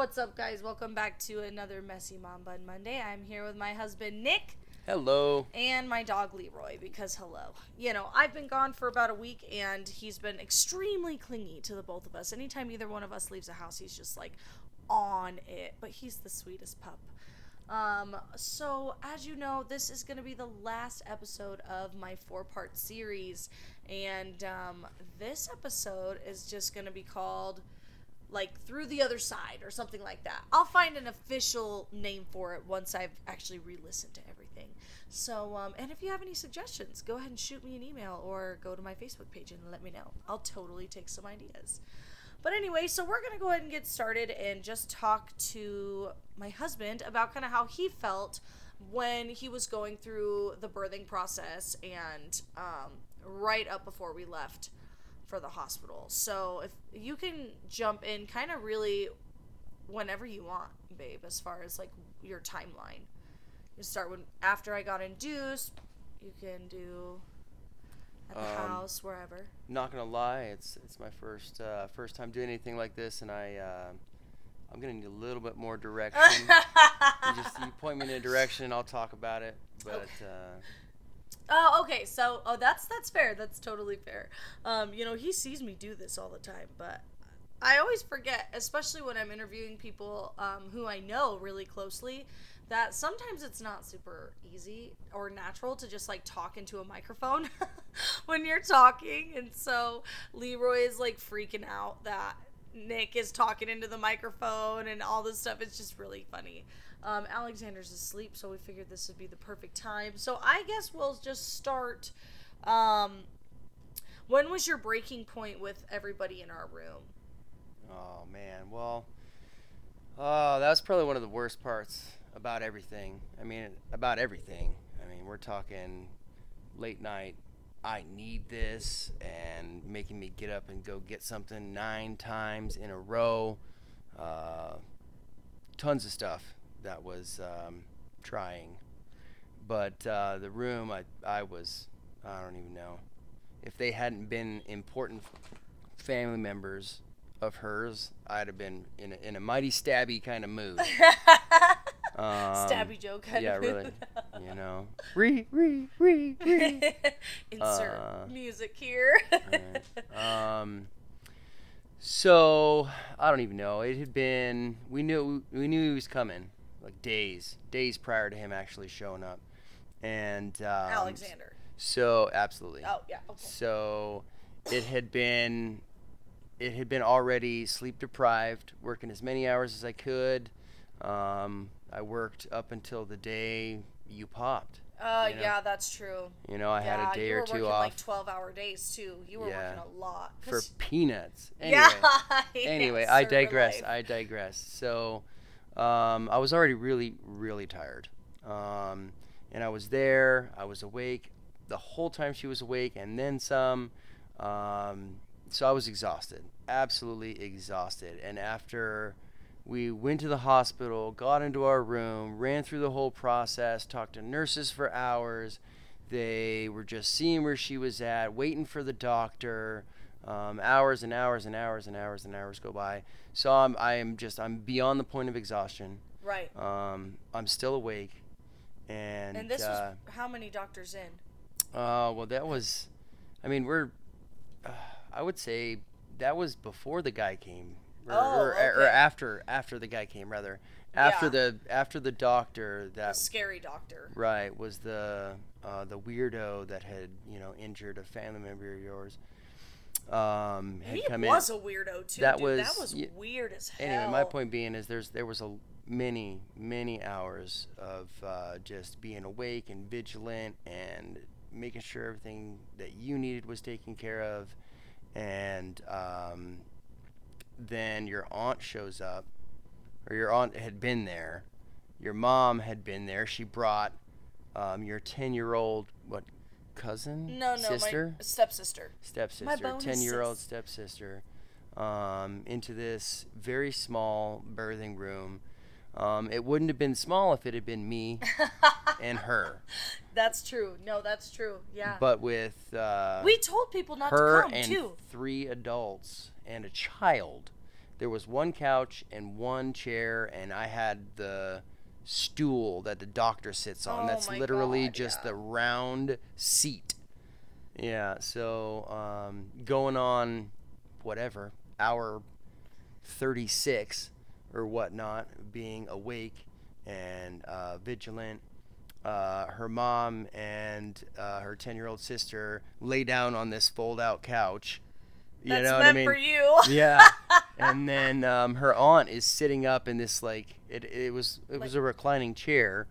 What's up, guys? Welcome back to another Messy Mom Bun Monday. I'm here with my husband, Nick, Hello. and my dog, Leroy, because hello. You know, I've been gone for about a week, and he's been extremely clingy to the both of us. Anytime either one of us leaves a house, he's just like on it. But he's the sweetest pup. Um, so, as you know, this is going to be the last episode of my four part series. And um, this episode is just going to be called, like, Through the Other Side or something like that. I'll find an official name for it once I've actually re listened to everything. So, um, and if you have any suggestions, go ahead and shoot me an email or go to my Facebook page and let me know. I'll totally take some ideas. But anyway, so we're to go ahead and get started and just talk to my husband about kind of how he felt when he was going through the birthing process and um, right up before we left for the hospital. So if you can jump in kind of really whenever you want, babe, as far as like your timeline. You start when after I got induced, you can do at the Um, house, wherever. Not gonna lie, it's it's my first uh, first time doing anything like this, and I uh, I'm gonna need a little bit more direction. you just you point me in a direction, and I'll talk about it. But uh, Oh, okay. So, oh, that's that's fair. That's totally fair. Um, you know, he sees me do this all the time, but I always forget, especially when I'm interviewing people um, who I know really closely, that sometimes it's not super easy or natural to just like talk into a microphone when you're talking. And so Leroy is like freaking out that Nick is talking into the microphone and all this stuff. It's just really funny. Um, Alexander's asleep, so we figured this would be the perfect time. So I guess we'll just start. Um, when was your breaking point with everybody in our room? oh man, well, oh that was probably one of the worst parts about everything. I mean, about everything. I mean, we're talking late night. I need this, and making me get up and go get something nine times in a row. Uh, tons of stuff that was um, trying. But uh, the room, I, I was, I don't even know. If they hadn't been important family members of hers, I'd have been in a, in a mighty stabby kind of mood. Um, Stabby joke. Kind yeah, of really. You know, re re re re. Insert Uh, music here. Right. Um, so I don't even know. It had been we knew we knew he was coming like days days prior to him actually showing up, and um, Alexander. So absolutely. Oh yeah. Okay. So it had been it had been already sleep deprived, working as many hours as I could. Um, I worked up until the day you popped. Uh, you know? yeah, that's true. You know, I had a day you or were two working off like twelve-hour days too. You were Yeah. working a lot. for peanuts. Anyway, yeah. anyway, I digress. I digress. So, um, I was already really, really tired. Um, and I was there. I was awake the whole time she was awake, and then some. Um, so I was exhausted, absolutely exhausted. And after we went to the hospital, got into our room, ran through the whole process, talked to nurses for hours. They were just seeing where she was at, waiting for the doctor. Um, hours and hours and hours and hours and hours go by. So I'm, I am just, I'm beyond the point of exhaustion. Right. Um, I'm still awake. And, And this uh, was how many doctors in? uh, well, that was, I mean, we're, uh, I would say that was before the guy came, or, Oh, or, or after after the guy came, rather, after Yeah. the after the doctor The that scary doctor. right was the uh, the weirdo that had you know injured a family member of yours. Um, had He come was in. a weirdo too. That dude. was- that was yeah. weird as hell. Anyway, my point being is there's there was a many many hours of uh, just being awake and vigilant and making sure everything that you needed was taken care of, and um, then your aunt shows up, or your aunt had been there, your mom had been there. She brought um, your ten year old what cousin No, no, sister my stepsister. stepsister, ten year old sis. stepsister, um, into this very small birthing room. Um, it wouldn't have been small if it had been me and her, That's true. No, that's true. Yeah. but with uh, we told people not to come and too. three adults and a child, there was one couch and one chair, and I had the stool that the doctor sits on. Oh That's literally God, just yeah. the round seat. Yeah, so um, going on whatever, hour 36 or whatnot, being awake and uh, vigilant. Uh, her mom and uh, her 10 year old sister lay down on this fold out couch. You That's know meant what I mean? for you. yeah. And then um, her aunt is sitting up in this like it, it was it was Like- a reclining chair.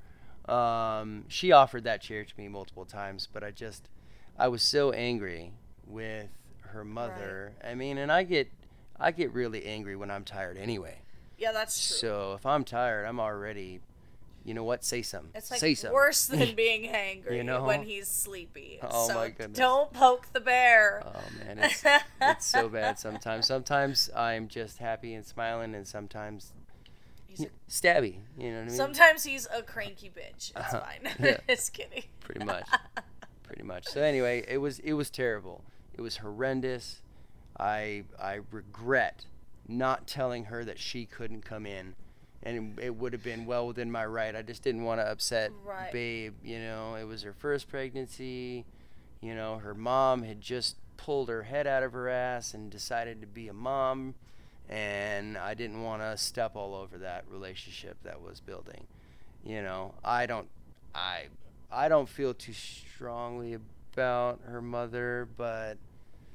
Um, she offered that chair to me multiple times, but I just I was so angry with her mother. I mean, and I get I get really angry when I'm tired anyway. yeah, that's true. So if I'm tired, I'm already you know what? Say something. It's like Say something. worse than being hangry You know? when he's sleepy. Oh so my goodness. don't poke the bear. Oh man, it's, it's so bad sometimes. Sometimes I'm just happy and smiling, and sometimes He's a- stabby. You know what I mean? sometimes he's a cranky bitch. It's Uh-huh. fine. Yeah. Just kidding. pretty much pretty much so anyway it was it was terrible it was horrendous i i regret not telling her that she couldn't come in and it, would have been well within my right i just didn't want to upset Right. babe you know it was her first pregnancy you know her mom had just pulled her head out of her ass and decided to be a mom and i didn't want to step all over that relationship that was building you know i don't i I don't feel too strongly about her mother, but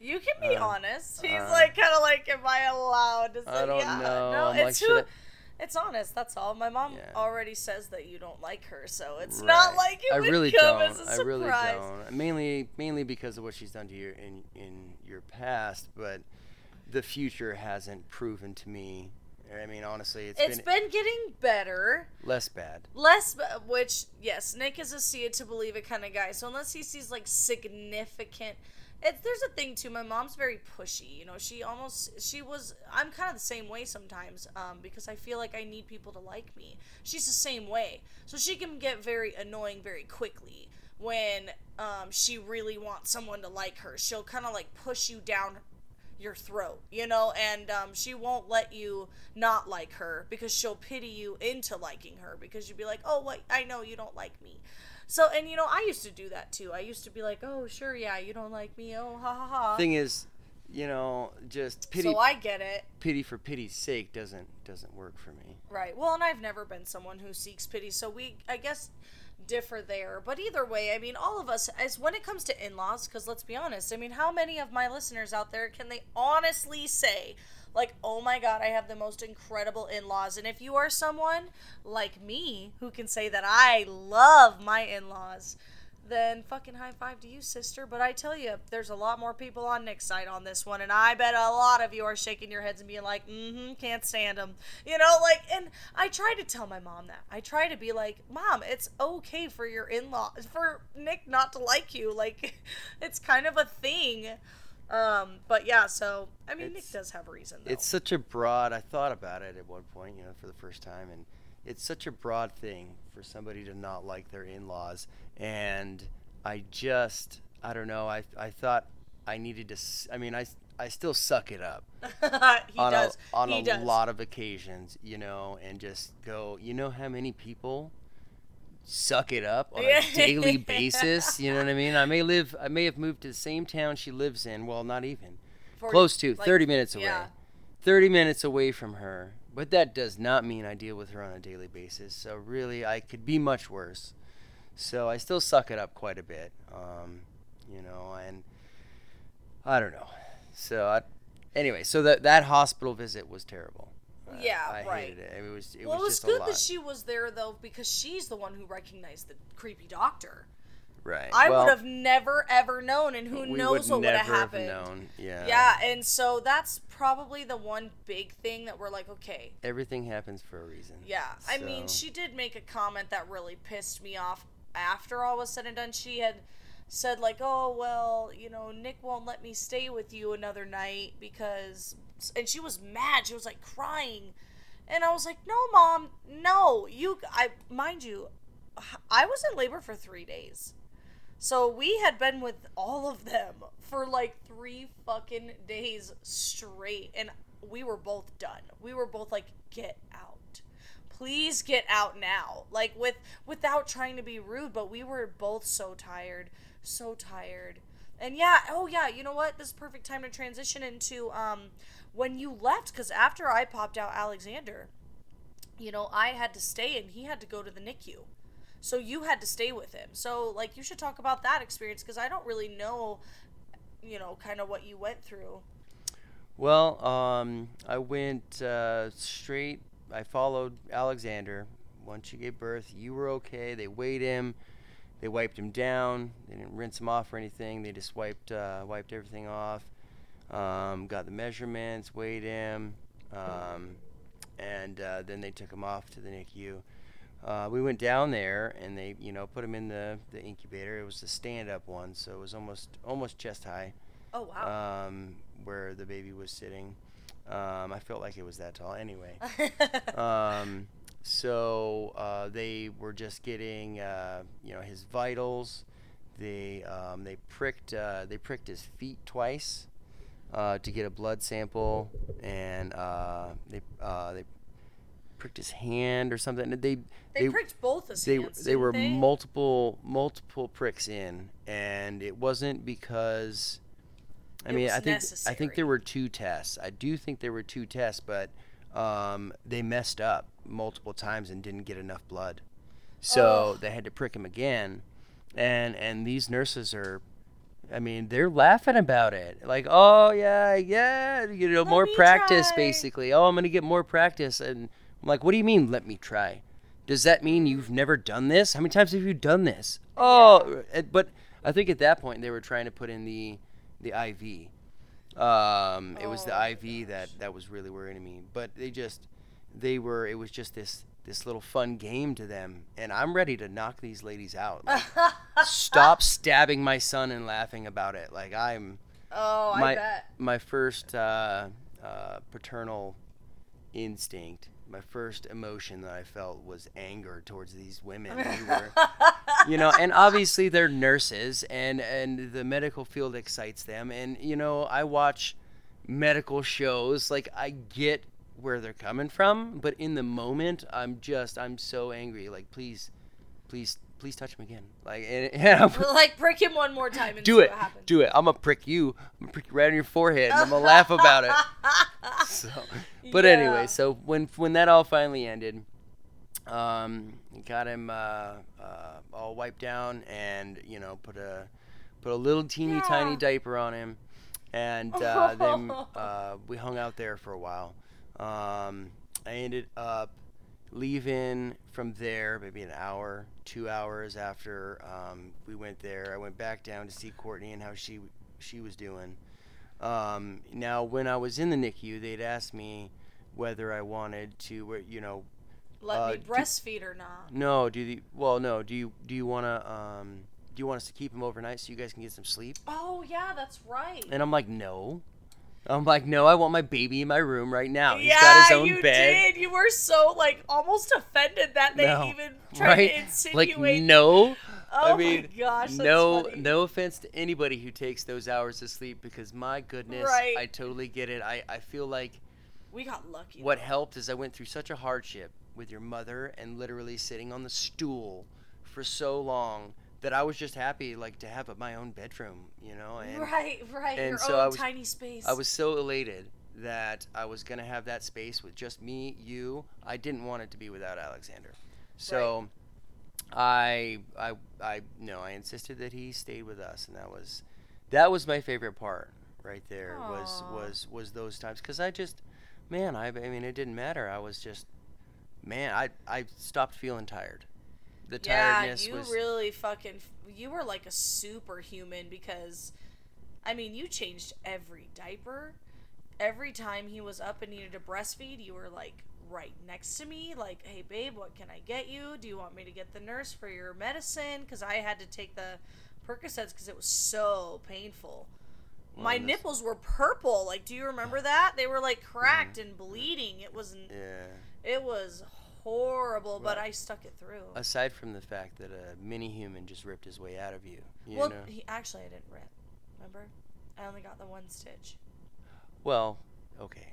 You can be Uh, honest. He's uh, like kind of like, am I allowed to say? I don't yeah. know. No, I'm like, it's should who. I- It's honest. That's all. My mom Yeah. already says that you don't like her, so it's not like it I would really come don't. as a I surprise. really don't. Mainly, mainly because of what she's done to you in in your past, but the future hasn't proven to me. I mean, honestly, it's It's been, been getting better. less bad. Less, which yes, Nick is a see it to believe it kind of guy. So unless he sees like significant, it, there's a thing too. My mom's very pushy. You know, she almost she was. I'm kind of the same way sometimes um, because I feel like I need people to like me. She's the same way, so she can get very annoying very quickly when um, she really wants someone to like her. She'll kind of like push you down your throat, you know, and um, she won't let you not like her because she'll pity you into liking her because you'd be like, oh, wait, I know you don't like me. So, and you know, I used to do that too. I used to be like, oh, sure, yeah, you don't like me, oh, ha ha ha. Thing is, you know, just pity so I get it. pity for pity's sake doesn't doesn't work for me. Right. Well, and I've never been someone who seeks pity, so we, I guess, differ there. But either way, I mean, all of us, as when it comes to in-laws, because let's be honest, I mean, how many of my listeners out there can they honestly say, like, oh my god, I have the most incredible in-laws? And if you are someone like me who can say that I love my in-laws. Then fucking high five to you, sister. But I tell you, there's a lot more people on Nick's side on this one, and I bet a lot of you are shaking your heads and being like, "Mm-hmm, can't stand them," you know. Like, and I try to tell my mom that. I try to be like, "Mom, it's okay for your in-law, for Nick not to like you. Like, it's kind of a thing." Um, but yeah, so I mean, It's- Nick does have a reason. Though. It's such a broad. I thought about it at one point, you know, for the first time, and it's such a broad thing for somebody to not like their in-laws. And I just, I don't know. I I thought I needed to. I mean, I I still suck it up he on does. a on he a does. lot of occasions, you know, and just go. You know how many people suck it up on a daily basis. You know what I mean? I may live. I may have moved to the same town she lives in. Well, not even For- close to like, 30 minutes away yeah. 30 minutes away from her but that does not mean i deal with her on a daily basis so really i could be much worse so i still suck it up quite a bit um, you know and i don't know so I, anyway so that that hospital visit was terrible Yeah, I right. hated it. It was it well, was it was good that she was there though, because she's the one who recognized the creepy doctor. right. I well, would have never ever known, and who knows would what would have never happened. known. Yeah. Yeah, and so that's probably the one big thing that we're like, okay, Everything happens for a reason. yeah. I mean, she did make a comment that really pissed me off after all was said and done. She had said like, "Oh, well, you know, Nick won't let me stay with you another night because," and she was mad. She was like crying, and I was like, "No, mom, no. You, I mind you, I was in labor for three days." So we had been with all of them for like three fucking days straight. And we were both done. We were both like, get out. Please get out now. Like with without trying to be rude, but we were both so tired, so tired. And yeah, oh yeah, you know what? This is perfect time to transition into um when you left cuz after I popped out Alexander, you know, I had to stay and he had to go to the NICU. So you had to stay with him. So like you should talk about that experience cuz I don't really know you know, kind of what you went through. Well, um, I went uh, straight. I followed Alexander. Once you gave birth, you were okay. They weighed him. They wiped him down. They didn't rinse him off or anything. They just wiped uh, wiped everything off. Um, got the measurements, weighed him, um, and uh, then they took him off to the NICU. Uh, we went down there and they, you know, put him in the, the incubator. It was the stand-up one, so it was almost almost chest high. Oh wow. Um, where the baby was sitting. Um, I felt like it was that tall. Anyway. um, so uh, they were just getting, uh, you know, his vitals. They um, they pricked uh, they pricked his feet twice uh, to get a blood sample, and uh, they uh, they pricked his hand or something. They they, they pricked both his they hands. they were they? multiple multiple pricks in, and it wasn't because. I It mean, I think I think there were two tests. I do think there were two tests, but um, they messed up multiple times and didn't get enough blood, so Ugh. they had to prick him again. And and these nurses are, I mean, they're laughing about it. Like, oh yeah, yeah, you know, Let more practice, try." basically. Oh, I'm gonna get more practice, and I'm like, what do you mean? Let me try. Does that mean you've never done this? How many times have you done this? Oh, uh, but I think at that point they were trying to put in the the IV. Um, it was the Oh IV that that was really worrying me. But they just they were it was just this this little fun game to them, and I'm ready to knock these ladies out. Like, stop stabbing my son and laughing about it. Like I'm oh, I my bet. my first uh, uh, paternal instinct, my first emotion that I felt was anger towards these women who were, you know, and obviously they're nurses, and and the medical field excites them, and you know I watch medical shows, like I get where they're coming from, but in the moment I'm just I'm so angry, like please, please. Please touch him again, like and, and I'm, like prick him one more time and do see it, what happens. do it. I'm gonna prick you. I'm gonna prick you right on your forehead, and I'm gonna laugh about it. So, but Yeah. anyway, so when when that all finally ended, um, got him uh, uh, all wiped down, and you know put a put a little teeny tiny diaper on him, and uh, then uh, we hung out there for a while. Um, I ended up leaving from there maybe an hour, two hours after um, we went there. I went back down to see Courtney and how she she was doing. Um, now, when I was in the NICU, they'd asked me whether I wanted to, you know, Let uh, me do- breastfeed or not. no, do the well, no, do you do you want to um, do you want us to keep him overnight so you guys can get some sleep? Oh yeah, that's right. And I'm like, no. I'm like, no, I want my baby in my room right now. He's yeah, got his own you bed. did. You were so like almost offended that they No. even tried right? to insinuate. Like, no. Oh I mean, my gosh, no, funny. no offense to anybody who takes those hours of sleep because my goodness, Right. I totally get it. I, I feel like We got lucky. what though. helped is I went through such a hardship with your mother and literally sitting on the stool for so long that I was just happy like to have my own bedroom, you know, and right, right. and Your so own I was- tiny space. I was so elated that I was gonna have that space with just me, you. I didn't want it to be without Alexander, so I, I, I, no, I insisted that he stayed with us, and that was, that was my favorite part right there. Was was was those times because I just, man, I, I mean, it didn't matter. I was just, man, I, I stopped feeling tired. The yeah, you was really fucking. You were like a superhuman because, I mean, you changed every diaper. Every time he was up and needed to breastfeed, you were like right next to me, like, "Hey, babe, what can I get you? Do you want me to get the nurse for your medicine?" Because I had to take the Percocets because it was so painful. My Well, this- nipples were purple. Like, do you remember that? They were like cracked mm-hmm. and bleeding. It wasn't. yeah. It was horrible, but I stuck it through. Aside from the fact that a mini human just ripped his way out of you, you well, know. he, actually, I didn't rip. Remember? I only got the one stitch. Well, okay.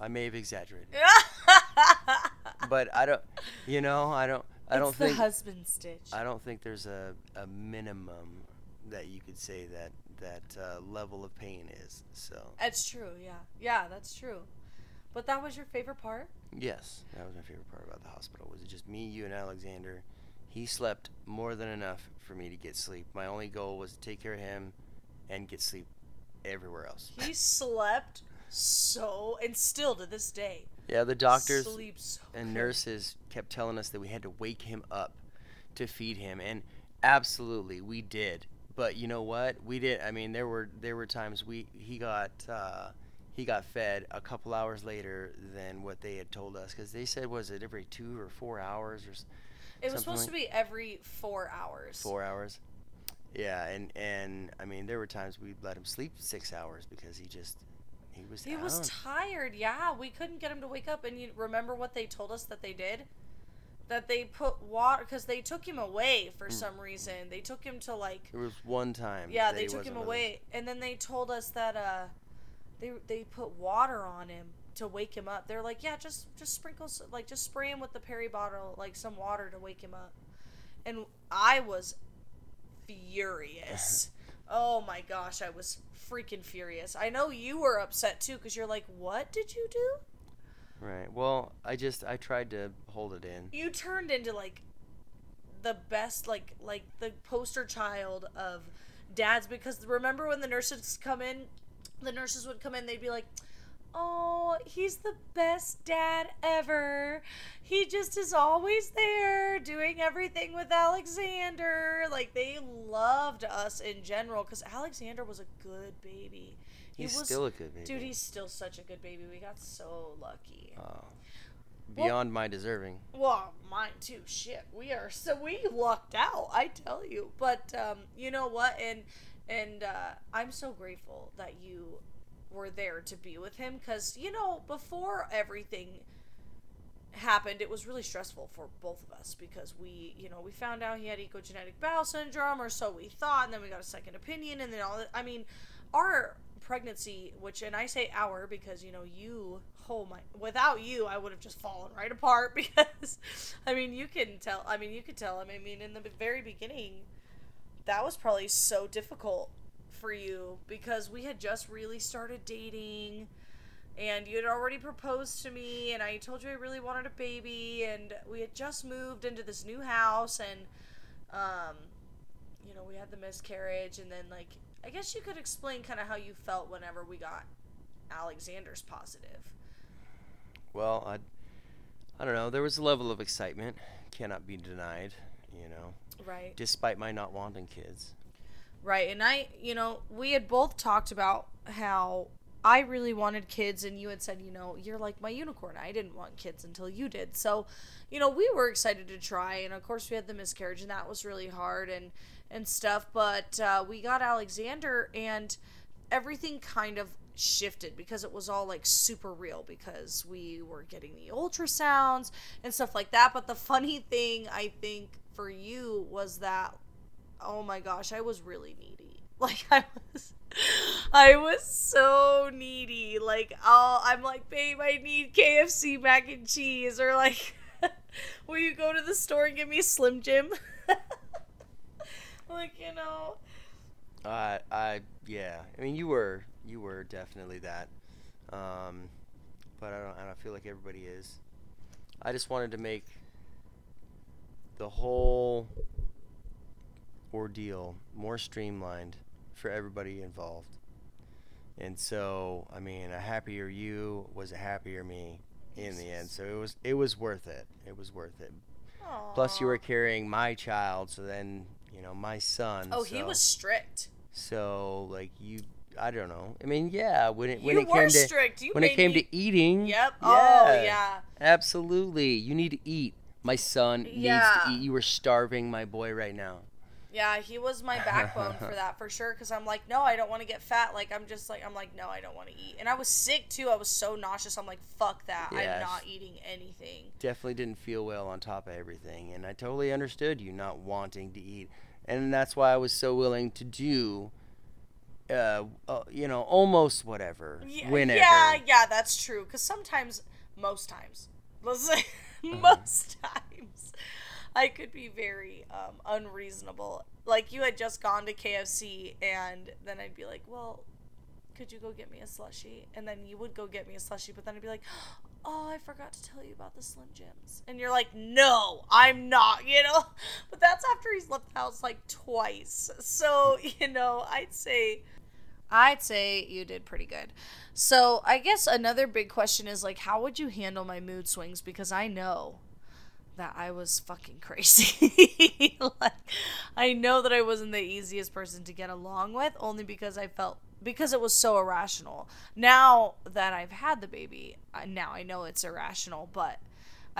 I may have exaggerated, but I don't. You know, I don't. I don't it's the think. husband stitch. I don't think there's a, a minimum that you could say that that uh, level of pain is. So That's true. Yeah. Yeah, that's true. But that was your favorite part. Yes, that was my favorite part about the hospital. Was it just me, you, and Alexander? He slept more than enough for me to get sleep. My only goal was to take care of him and get sleep everywhere else. He slept so, and still to this day, Yeah, the doctors sleeps so and good. nurses kept telling us that we had to wake him up to feed him and absolutely we did but you know what we did i mean there were there were times we he got uh, he got fed a couple hours later than what they had told us because they said was it every two or four hours or It was supposed to be every four hours. four hours yeah and and i mean there were times we let him sleep six hours because he just he was He was tired. Yeah, we couldn't get him to wake up. And you remember what they told us that they did? That they put water because they took him away for Mm. some reason. They took him to like there was one time yeah, they took him away, and then they told us that uh, they they put water on him to wake him up. They're like, yeah, just just sprinkle like just spray him with the peri bottle, like some water to wake him up. And I was furious. oh my gosh, I was freaking furious. I know you were upset too because you're like, what did you do? Right. Well, I just I tried to hold it in. You turned into like the best like like the poster child of dads because remember when the nurses come in the nurses would come in they'd be like oh he's the best dad ever he just is always there doing everything with alexander like they loved us in general because alexander was a good baby he He's was still a good baby. dude he's still such a good baby we got so lucky Oh, Well- beyond my deserving. well, mine too. Shit, we are so we lucked out. I tell you. But um, you know what? And and uh, I'm so grateful that you were there to be with him because you know before everything happened, it was really stressful for both of us because we, you know, we found out he had echogenic bowel syndrome, or so we thought, and then we got a second opinion, and then all that. I mean, our pregnancy, which, and I say our because, you know, you, oh my, without you, I would have just fallen right apart because, I mean, you can tell, I mean, you could tell him, I mean, in the very beginning, that was probably so difficult for you because we had just really started dating and you had already proposed to me and I told you I really wanted a baby and we had just moved into this new house and um you know we had the miscarriage and then like I guess you could explain kind of how you felt whenever we got Alexander's positive. Well, I, I don't know. There was a level of excitement, cannot be denied. You know, Right. despite my not wanting kids. Right. And I, you know, we had both talked about how I really wanted kids, and you had said, you know, you're like my unicorn. I didn't want kids until you did. So, you know, we were excited to try, and of course, we had the miscarriage, and that was really hard and and stuff. But uh, we got Alexander, and everything kind of shifted because it was all like super real because we were getting the ultrasounds and stuff like that. But the funny thing, I think, for you was that oh my gosh, I was really needy. Like I was I was so needy. Like oh I'm like, babe, I need KFC mac and cheese or like will you go to the store and give me a Slim Jim? like, you know. I, I, yeah. I mean, you were, you were definitely that. Um, but I don't, I don't feel like everybody is. I just wanted to make the whole ordeal more streamlined for everybody involved. And so, I mean, a happier you was a happier me in the end. So it was, it was worth it. It was worth it. Plus, you were carrying my child, so then you know my son. Oh, he was strict. so like you, I don't know. I mean, yeah. When it when you it came to strict. When it came me- to eating. Yep. Oh, yeah. Absolutely. You need to eat. My son needs to eat. You were starving my boy right now. Yeah, he was my backbone for that for sure. Because I'm like, no, I don't want to get fat. Like I'm just like, I'm like, no, I don't want to eat. And I was sick too. I was so nauseous. I'm like, fuck that. Yeah, I'm not eating anything. Definitely didn't feel well on top of everything, and I totally understood you not wanting to eat, and that's why I was so willing to do uh, uh, you know, almost whatever, Yeah, whenever. yeah, yeah, that's true. Because sometimes, most times, let's say. most times, I could be very um, unreasonable. Like you had just gone to KFC, and then I'd be like, "Well, could you go get me a slushie?" And then you would go get me a slushie, but then I'd be like, "Oh, I forgot to tell you about the Slim Jims," and you're like, "No, I'm not," you know. But that's after he's left the house like twice. So you know, I'd say I'd say you did pretty good. So, I guess another big question is like how would you handle my mood swings because I know that I was fucking crazy. like I know that I wasn't the easiest person to get along with only because I felt because it was so irrational. Now that I've had the baby, now I know it's irrational, but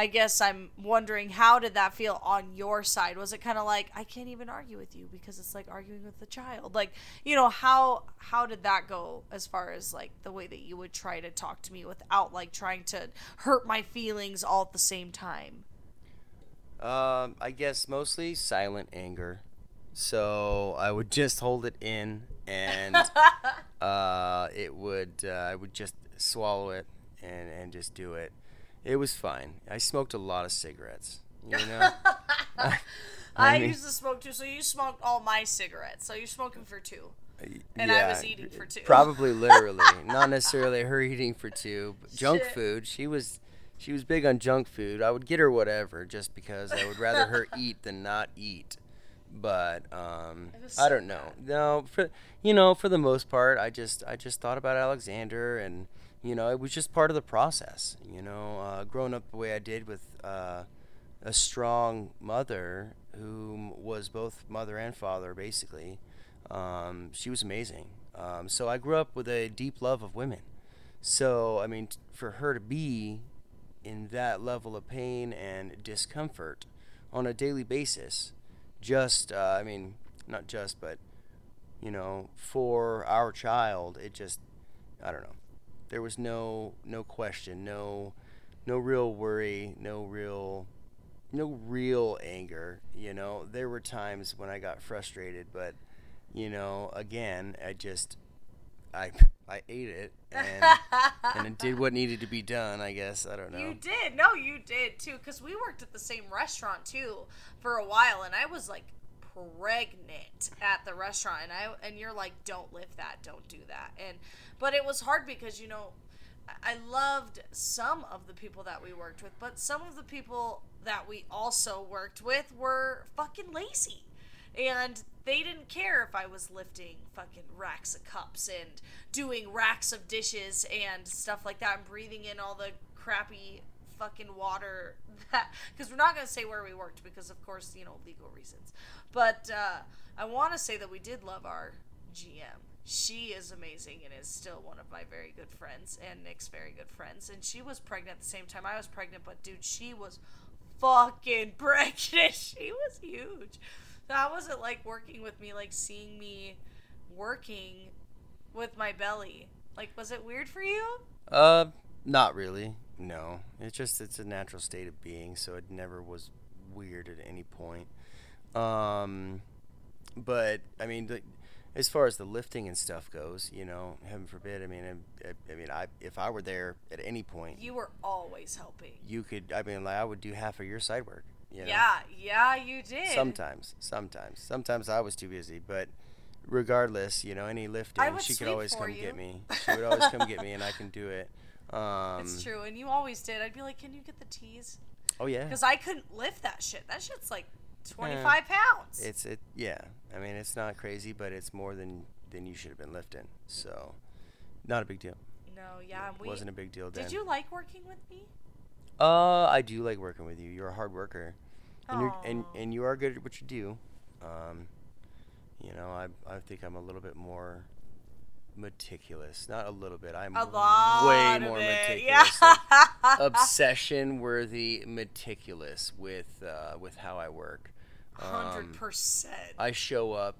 I guess I'm wondering how did that feel on your side? Was it kind of like I can't even argue with you because it's like arguing with a child? Like, you know, how how did that go as far as like the way that you would try to talk to me without like trying to hurt my feelings all at the same time? Um, I guess mostly silent anger. So I would just hold it in, and uh, it would uh, I would just swallow it and and just do it. It was fine. I smoked a lot of cigarettes. You know. I, I mean- used to smoke too, so you smoked all my cigarettes. So you're smoking for two. And I was eating for two. Probably literally, not necessarily her eating for two. But junk Shit. food. She was, she was big on junk food. I would get her whatever, just because I would rather her eat than not eat. But um, was I don't know. No, for you know, for the most part, I just I just thought about Alexander, and you know, it was just part of the process. You know, uh, growing up the way I did with uh, a strong mother who was both mother and father, basically. Um, she was amazing. Um, so I grew up with a deep love of women. So I mean, t- for her to be in that level of pain and discomfort on a daily basis, just uh, I mean, not just, but you know, for our child, it just I don't know. There was no no question, no no real worry, no real no real anger, you know. There were times when I got frustrated, but you know, again, I just I I ate it and and it did what needed to be done, I guess. I don't know. You did. No, you did too. Because we worked at the same restaurant too for a while, and I was like pregnant at the restaurant, and I and you're like, don't lift that, don't do that, and but it was hard because you know. I- loved some of the people that we worked with, but some of the people that we also worked with were fucking lazy. And they didn't care if I was lifting fucking racks of cups and doing racks of dishes and stuff like that and breathing in all the crappy fucking water that because we're not going to say where we worked because of course you know legal reasons but uh, i want to say that we did love our gm she is amazing and is still one of my very good friends and nick's very good friends. And she was pregnant at the same time i was pregnant but dude she was fucking pregnant. She was huge. That wasn't like working with me like seeing me working with my belly. Like was it weird for you? Uh, not really. No, it's just it's a natural state of being, so it never was weird at any point. Um, but I mean, the, as far as the lifting and stuff goes, you know, heaven forbid. I mean, I, I mean, I if I were there at any point, you were always helping you could. I mean, like I would do half of your side work. You know? Yeah, yeah, you did. Sometimes, sometimes, sometimes I was too busy, but regardless, you know, any lifting, she could always come you. get me. She would always come get me, and I can do it. Um, It's true, and you always did. I'd be like, "Can you get the teas?" Oh yeah. Because I couldn't lift that shit. That shit's like twenty-five pounds. It's it. Yeah. I mean, it's not crazy, but it's more than than you should have been lifting. So, not a big deal. no, yeah, it we. Wasn't a big deal then. Did you like working with me? Uh, I do like working with you. You're a hard worker, and you're, and and you are good at what you do. Um, you know, I I think I'm a little bit more meticulous. Not a little bit. I'm A lot way more it, meticulous. Yeah. like, obsession worthy meticulous with uh, with how I work. Hundred Um, percent. I show up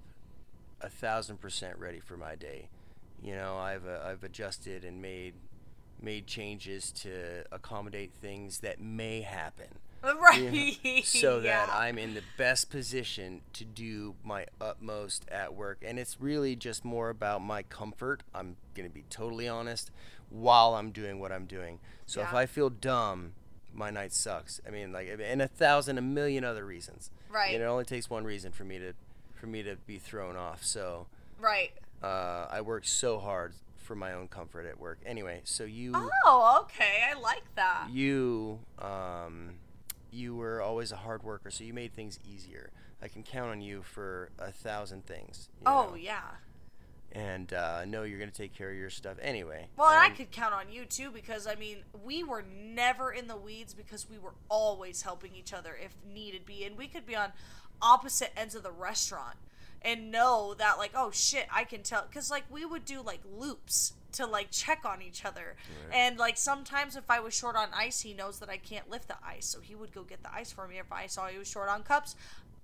a thousand percent ready for my day. You know, I've uh, I've adjusted and made made changes to accommodate things that may happen. Right. so that I'm in the best position to do my utmost at work. And it's really just more about my comfort. I'm going to be totally honest while I'm doing what I'm doing. So if I feel dumb, my night sucks. I mean, like, and a thousand, a million other reasons. Right. And it only takes one reason for me to, for me to be thrown off. So, Right. uh, I work so hard for my own comfort at work. Anyway, so you, Oh, okay. I like that. you, um, you were always a hard worker, so you made things easier. I can count on you for a thousand things. Oh know, yeah. And uh, know you're gonna take care of your stuff anyway. Well, and I could count on you too because I mean, we were never in the weeds because we were always helping each other if needed be, and we could be on opposite ends of the restaurant and know that like, oh shit, I can tell because like we would do like loops to like check on each other, and like sometimes if I was short on ice, he knows that I can't lift the ice, so he would go get the ice for me. If I saw he was short on cups.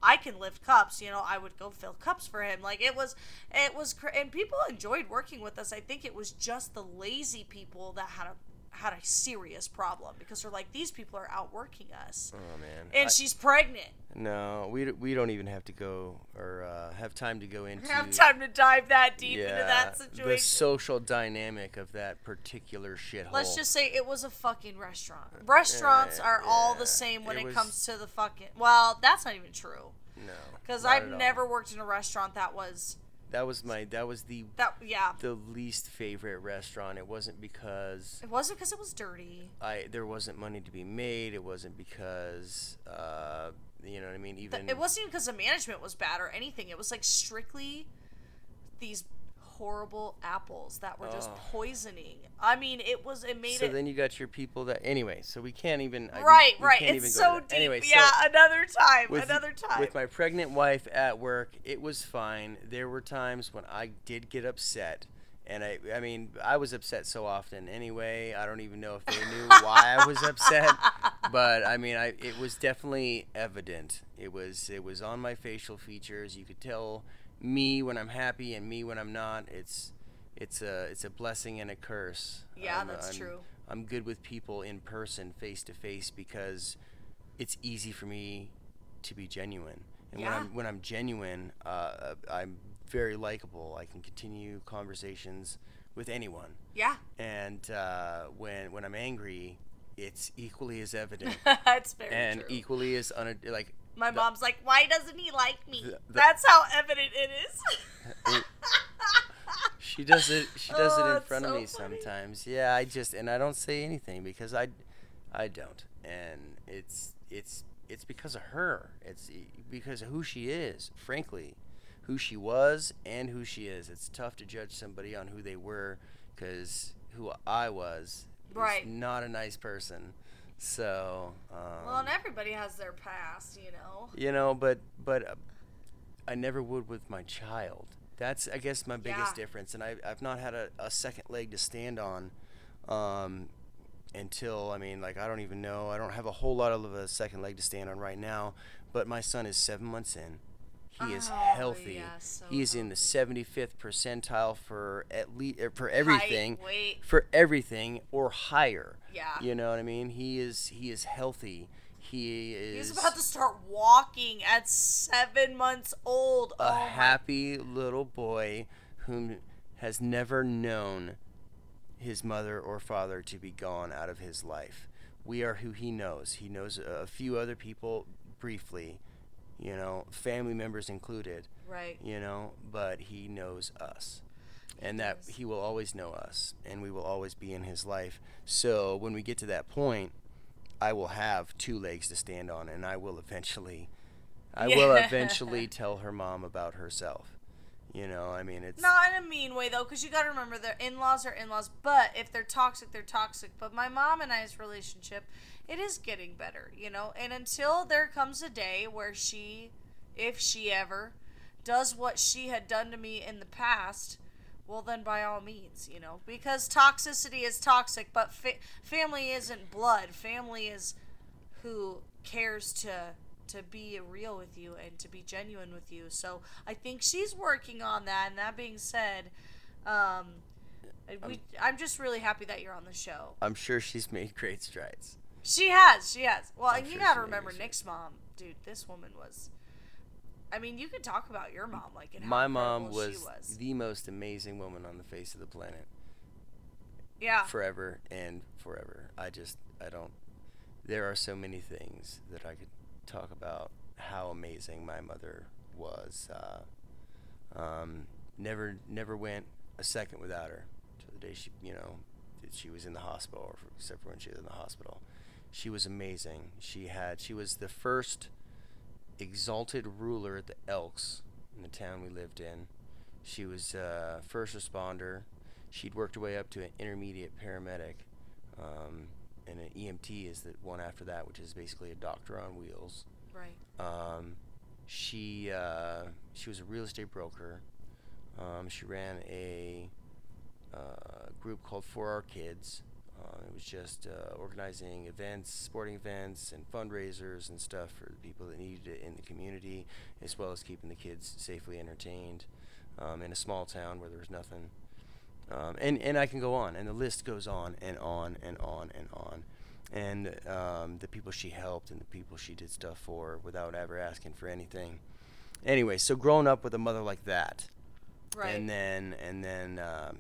I can lift cups, you know. I would go fill cups for him. Like it was, it was, cr- and people enjoyed working with us. I think it was just the lazy people that had a had a serious problem because they're like, these people are outworking us, Oh man. and I- she's pregnant. No, we d- we don't even have to go or uh, have time to go into. Have time to dive that deep into yeah, that the social dynamic of that particular shithole. Let's just say it was a fucking restaurant. Restaurants Uh, are all the same when it it, was- comes to the fucking. Well, that's not even true no. because I've at all. never worked in a restaurant that was That was my. That was the that. Yeah, the least favorite restaurant. It wasn't because it wasn't because it was dirty. I there wasn't money to be made. It wasn't because uh, you know what I mean. Even It wasn't even because the management was bad or anything. It was like strictly these horrible apples that were just Oh. poisoning. I mean, it was. It made so it. then you got your people that anyway. So we can't even we- right, we right. It's so go to that. deep. Anyway, yeah, so another time. with, another time. with my pregnant wife at work, it was fine. There were times when I did get upset. And I, I mean, I was upset so often anyway. I don't even know if they knew why I was upset, but I mean, I it was definitely evident. It was it was on my facial features. You could tell me when I'm happy and me when I'm not. It's it's a it's a blessing and a curse. Yeah, I'm- that's I'm- true. I'm good with people in person, face to face, because it's easy for me to be genuine. And when Yeah. I'm when I'm genuine, uh, I'm very likable. I can continue conversations with anyone. yeah, And uh, when when I'm angry, it's equally as evident That's very true. and true. equally as un- like my the- mom's like, "Why doesn't he like me?" the- the- That's how evident it is. She does it. She does Oh, it in front so of me funny. sometimes. Yeah, I just and I don't say anything because I, I don't, and it's it's it's because of her. It's because of who she is. Frankly, who she was and who she is. It's tough to judge somebody on who they were because who I was is Right. not a nice person. So. Um, well, and everybody has their past, you know. you know, but but uh, I never would with my child. That's I guess my biggest Yeah. difference, and I I've not had a, a second leg to stand on, um, until I mean like I don't even know I don't have a whole lot of a second leg to stand on right now, but my son is seven months in. He is Oh, healthy. yeah, so he is in the 75th percentile for at least er, for everything, Height, for everything or higher. Yeah. You know what I mean? He is he is healthy. He is He's about to start walking at seven months old. a oh happy little boy whom has never known his mother or father to be gone out of his life. We are who he knows. He knows a few other people briefly, you know, family members included, Right. you know, but he knows us. And that he will always know us and we will always be in his life. So when we get to that point, I will have two legs to stand on and I will eventually I will eventually tell her mom about herself. You know, I mean it's Not in a mean way though, because you got to remember their in-laws are in-laws. But if they're toxic, they're toxic. But my mom and I's relationship, it is getting better, you know. And until there comes a day where she, if she ever, does what she had done to me in the past, well then by all means, you know, because toxicity is toxic. But fa- family isn't blood. Family is who cares to to be real with you and to be genuine with you. So I think she's working on that. And that being said, um, we, I'm just really happy that you're on the show. I'm sure she's made great strides. She has, she has. Well, I'm and you sure gotta remember it. Nick's mom, dude. This woman was. I mean, you could talk about your mom, like how My mom was, was. the most amazing woman on the face of the planet. yeah, forever and forever. I just I don't. There are so many things that I could talk about how amazing my mother was. Uh, um, never never went a second without her. To the day she you know that she was in the hospital, or except for when she was in the hospital. She was amazing. She had she was the first exalted ruler at the Elks in the town we lived in. She was uh, first responder. She'd worked her way up to an intermediate paramedic, um, and an EMT is the one after that, which is basically a doctor on wheels. right. Um, she uh, she was a real estate broker. Um, she ran a uh, group called For Our Kids. Uh, it was just uh, organizing events, sporting events, and fundraisers and stuff for the people that needed it in the community, as well as keeping the kids safely entertained um, in a small town where there was nothing. Um, and and I can go on, and the list goes on and on and on and on and um, the people she helped and the people she did stuff for without ever asking for anything. Anyway, so growing up with a mother like that, Right. and then and then um,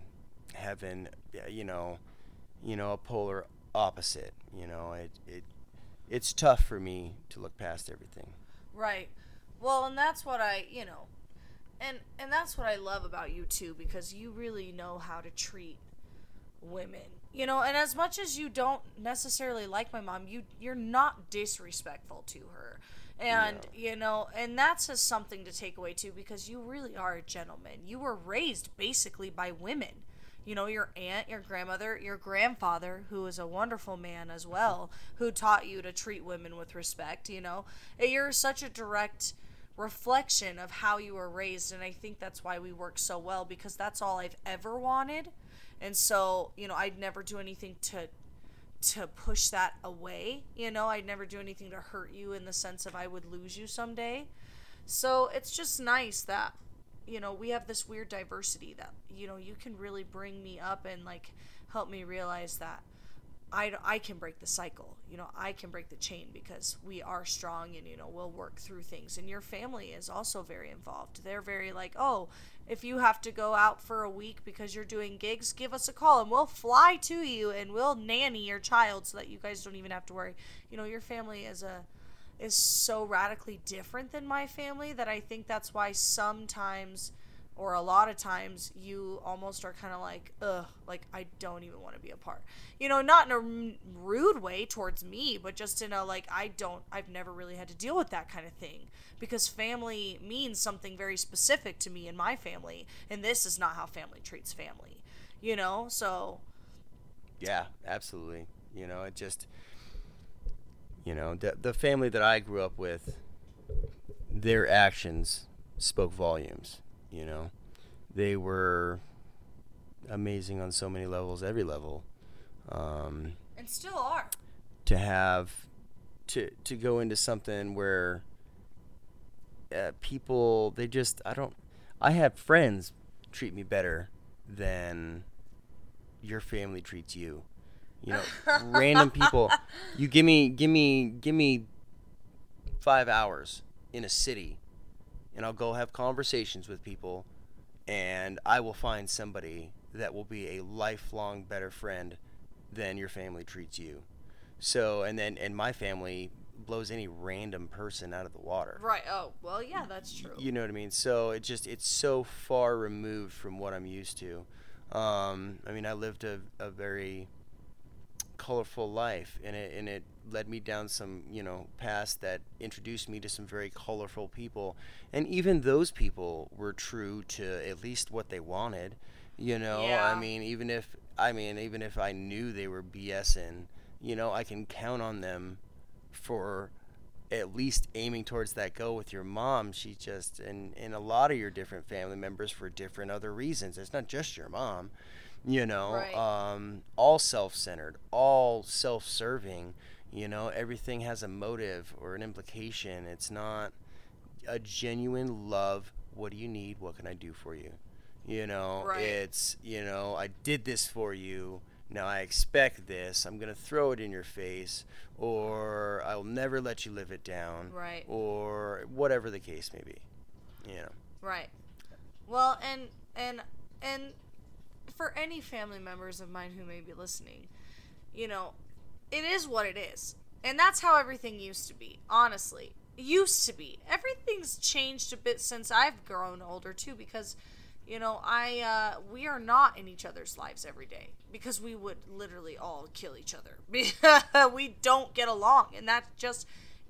having yeah, you know, you know a polar opposite. You know, it it it's tough for me to look past everything. Right. Well, and that's what I, you know, and and that's what I love about you too because you really know how to treat women. You know, and as much as you don't necessarily like my mom, you you're not disrespectful to her. And No. you know, and that's just something to take away too because you really are a gentleman. You were raised basically by women. You know, your aunt, your grandmother, your grandfather, who is a wonderful man as well, who taught you to treat women with respect, you know. Eh, you're such a direct reflection of how you were raised and I think that's why we work so well because that's all I've ever wanted. And so, you know, I'd never do anything to to push that away, you know, I'd never do anything to hurt you in the sense of I would lose you someday. So, it's just nice that you know, we have this weird diversity that you know, you can really bring me up and like help me realize that I, I can break the cycle. You know, I can break the chain because we are strong and, you know, we'll work through things. And your family is also very involved. They're very like, oh, if you have to go out for a week because you're doing gigs, give us a call and we'll fly to you and we'll nanny your child so that you guys don't even have to worry. You know, your family is a is so radically different than my family that I think that's why sometimes or a lot of times you almost are kind of like ugh like i don't even want to be a part. You know not in a rude way towards me but just in a like i don't i've never really had to deal with that kind of thing. Because family means something very specific to me and my family and this is not how family treats family you know? So Yeah, absolutely. You know, it just you know, the the family that I grew up with their actions spoke volumes, you know. They were amazing on so many levels, every level. Um, and still are to have to to go into something where uh, people they just I don't I have friends treat me better than your family treats you. You know, random people. You give me give me give me 5 hours in a city and I'll go have conversations with people and I will find somebody that will be a lifelong better friend than your family treats you. So, and then and my family blows any random person out of the water. right oh well yeah that's true You know what I mean? So it just it's so far removed from what I'm used to. Um, I mean, I lived a, a very colorful life, and it and it led me down some you know paths that introduced me to some very colorful people, and even those people were true to at least what they wanted. You know, Yeah. I mean, even if I mean, even if I knew they were BSing, you know, I can count on them for at least aiming towards that goal with your mom she just and and a lot of your different family members for different other reasons it's not just your mom you know Right. um all self-centered all self-serving you know everything has a motive or an implication it's not a genuine love what do you need what can i do for you you know Right. it's you know i did this for you Now I expect this. I'm going to throw it in your face, or I'll never let you live it down, Right. or whatever the case may be. You know. Right. Well, and and and for any family members of mine who may be listening, you know, it is what it is. And that's how everything used to be, honestly. Used to be. Everything's changed a bit since I've grown older too because you know, I uh we are not in each other's lives every day because we would literally all kill each other. we don't get along and that just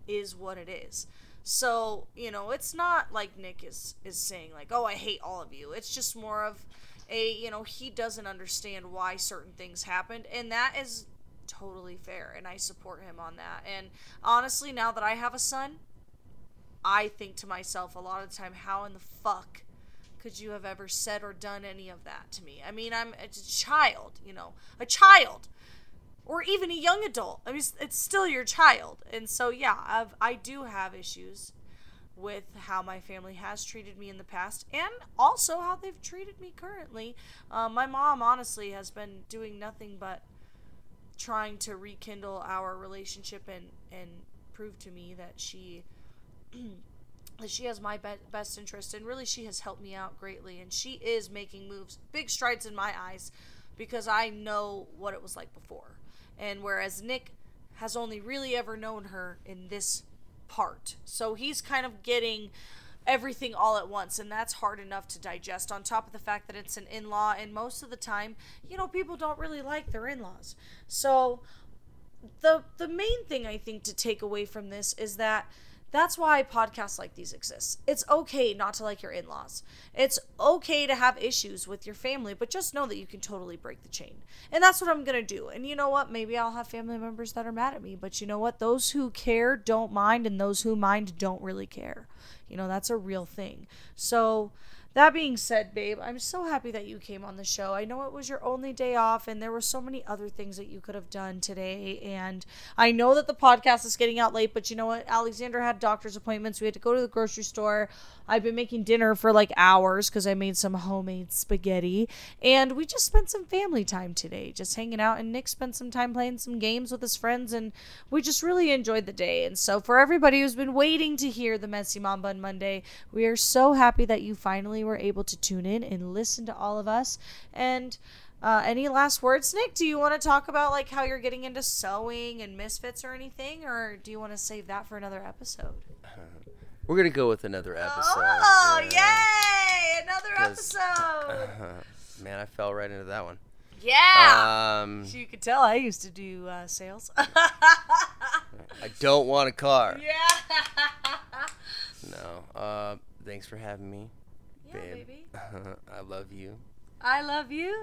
is what it is. So, you know, it's not like Nick is is saying like, "Oh, I hate all of you." It's just more of a, you know, he doesn't understand why certain things happened, and that is totally fair, and I support him on that. And honestly, now that I have a son, I think to myself a lot of the time, how in the fuck could you have ever said or done any of that to me? I mean, I'm a child, you know, a child or even a young adult. I mean, it's, still your child. And so, yeah, I've, I do have issues with how my family has treated me in the past and also how they've treated me currently. Um, my mom, honestly, has been doing nothing but trying to rekindle our relationship and, and prove to me that she. that she has my be- best interest and really she has helped me out greatly and she is making moves big strides in my eyes because i know what it was like before and whereas Nick has only really ever known her in this part. So he's kind of getting everything all at once and that's hard enough to digest on top of the fact that it's an in-law and most of the time, you know, people don't really like their in-laws. So the the main thing I think to take away from this is that that's why podcasts like these exist. It's okay not to like your in laws. It's okay to have issues with your family, but just know that you can totally break the chain. And that's what I'm going to do. And you know what? Maybe I'll have family members that are mad at me, but you know what? Those who care don't mind, and those who mind don't really care. You know, that's a real thing. So that being said, babe, I'm so happy that you came on the show. I know it was your only day off, and there were so many other things that you could have done today. And I know that the podcast is getting out late, but you know what? Alexander had doctor's appointments. We had to go to the grocery store. I've been making dinner for like hours because I made some homemade spaghetti. And we just spent some family time today, just hanging out. And Nick spent some time playing some games with his friends. And we just really enjoyed the day. And so, for everybody who's been waiting to hear the Messy Mom Bun Monday, we are so happy that you finally were able to tune in and listen to all of us. And uh, any last words, Nick? Do you want to talk about like how you're getting into sewing and misfits or anything, or do you want to save that for another episode? We're gonna go with another episode. Oh, yeah. yay! Another episode. Man, I fell right into that one. Yeah. Um, so you could tell I used to do uh, sales. I don't want a car. yeah. No. Uh, thanks for having me, babe. baby. I love you. I love you.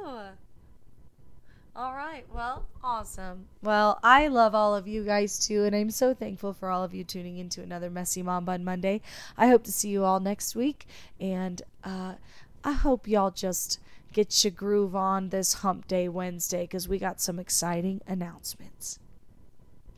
All right. Well, awesome. Well, I love all of you guys too, and I'm so thankful for all of you tuning into another Messy Mom Bun Monday. I hope to see you all next week, and uh, I hope y'all just get your groove on this Hump Day Wednesday because we got some exciting announcements.